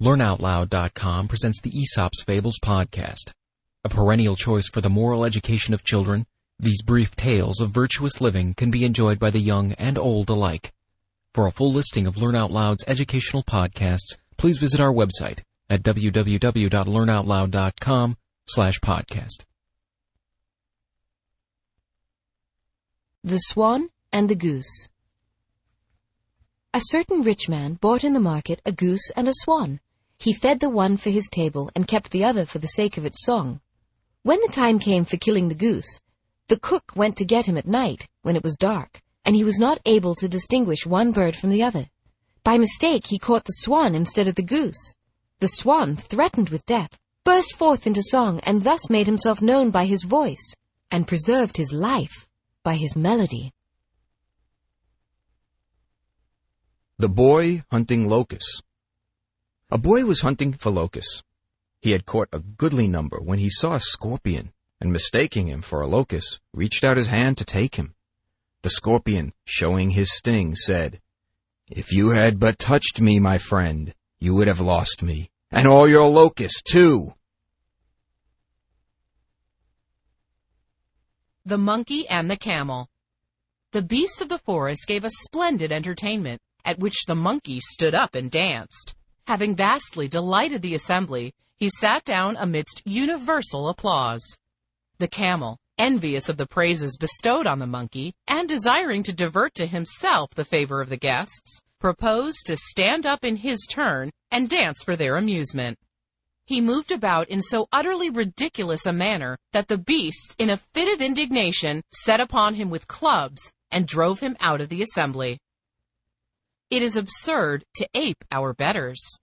LearnOutLoud.com presents the Aesop's Fables podcast. A perennial choice for the moral education of children, these brief tales of virtuous living can be enjoyed by the young and old alike. For a full listing of Learn Out Loud's educational podcasts, please visit our website at www.learnoutloud.com slash podcast. The Swan and the Goose A certain rich man bought in the market a goose and a swan. He fed the one for his table and kept the other for the sake of its song. When the time came for killing the goose, the cook went to get him at night, when it was dark, and he was not able to distinguish one bird from the other. By mistake he caught the swan instead of the goose. The swan, threatened with death, burst forth into song and thus made himself known by his voice, and preserved his life by his melody. The Boy Hunting Locusts A boy was hunting for locusts. He had caught a goodly number when he saw a scorpion, and mistaking him for a locust, reached out his hand to take him. The scorpion, showing his sting, said, If you had but touched me, my friend, you would have lost me, and all your locusts, too. The Monkey and the Camel The beasts of the forest gave a splendid entertainment, at which the monkey stood up and danced. Having vastly delighted the assembly, he sat down amidst universal applause. The camel, envious of the praises bestowed on the monkey, and desiring to divert to himself the favor of the guests, proposed to stand up in his turn and dance for their amusement. He moved about in so utterly ridiculous a manner that the beasts, in a fit of indignation, set upon him with clubs and drove him out of the assembly. It is absurd to ape our betters.